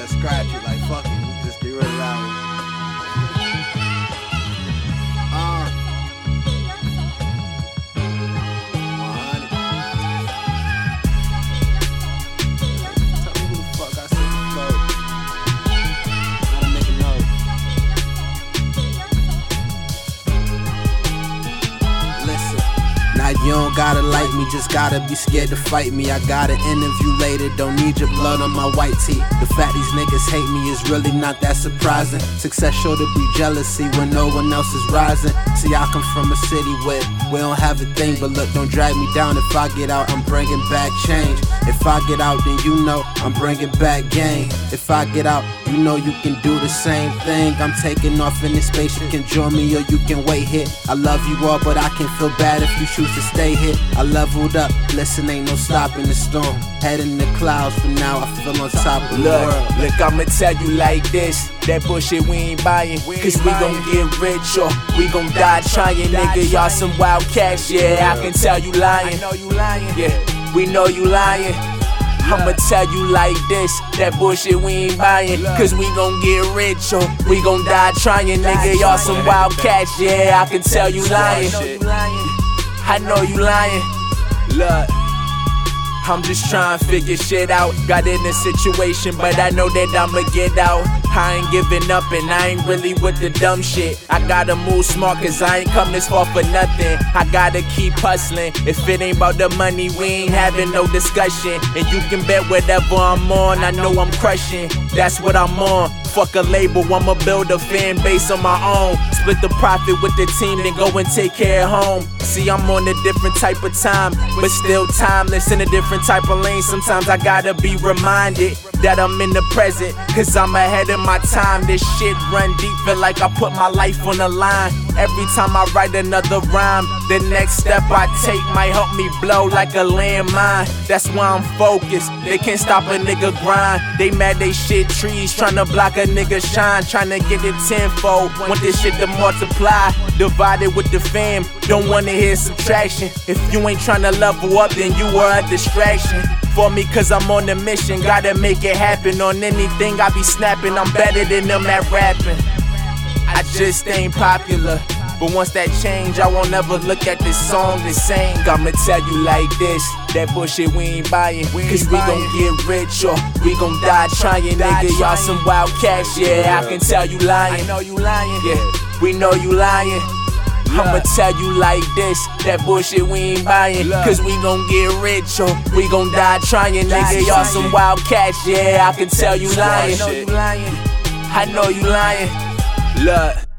that scratchy. Like fuck it, just get rid of that one. You don't gotta like me, just gotta be scared to fight me. I got an interview later, don't need your blood on my white tee. The fact these niggas hate me is really not that surprising. Success sure to be jealousy when no one else is rising. See, I come from a city where we don't have a thing, but look, don't drag me down. If I get out, I'm bringing back change. If I get out, then you know I'm bringing back game. If I get out, you know you can do the same thing. I'm taking off in this space, you can join me or you can wait here. I love you all, but I can feel bad if you choose to stay here. I leveled up, listen, ain't no stopping the storm. Head in the clouds, for now I feel on top of the world. look, I'ma tell you like this. That bullshit we ain't buying. Cause we gon' get rich or we gon' die trying. Nigga, y'all some wild cats, yeah. I can tell you lying. I know you lying. Yeah, we know you lying. I'ma tell you like this, that bullshit we ain't buying. Cause we gon' get rich or we gon' die trying. Nigga, y'all some wild cats, yeah. I can tell you lying. I know you lying. Look. I'm just trying to figure shit out. Got in a situation, but I know that I'ma get out. I ain't giving up and I ain't really with the dumb shit. I gotta move smart cause I ain't come this far for nothing. I gotta keep hustling. If it ain't about the money, we ain't having no discussion. And you can bet whatever I'm on, I know I'm crushing. That's what I'm on. Fuck a label, I'ma build a fan base on my own. Split the profit with the team, then go and take care of home. See, I'm on a different type of time, but still timeless in a different type of lane. Sometimes I gotta be reminded that I'm in the present, cause I'm ahead of my time. This shit run deep, feel like I put my life on the line. Every time I write another rhyme, the next step I take might help me blow like a landmine. That's why I'm focused. They can't stop a nigga grind. They mad they shit trees, tryna block a nigga shine, tryna get it tenfold. Want this shit to multiply, divided with the fam. Don't wanna hear subtraction. If you ain't tryna level up, then you are a distraction. For me, cause I'm on a mission, gotta make it happen. On anything I be snapping, I'm better than them at rapping. I just ain't popular. But once that change, I won't ever look at this song the same. I'ma tell you like this, that bullshit we ain't buying. Cause we gon' get rich or we gon' die trying. Nigga, y'all some wild cats, yeah. I can tell you lying. I know you lying. Yeah, we know you lying. I'ma tell you like this, that bullshit we ain't buying. Cause we gon' get rich or we gon' die trying. Nigga, y'all some wild cats, yeah. I can tell you lying or you lying. I know you lying. Look.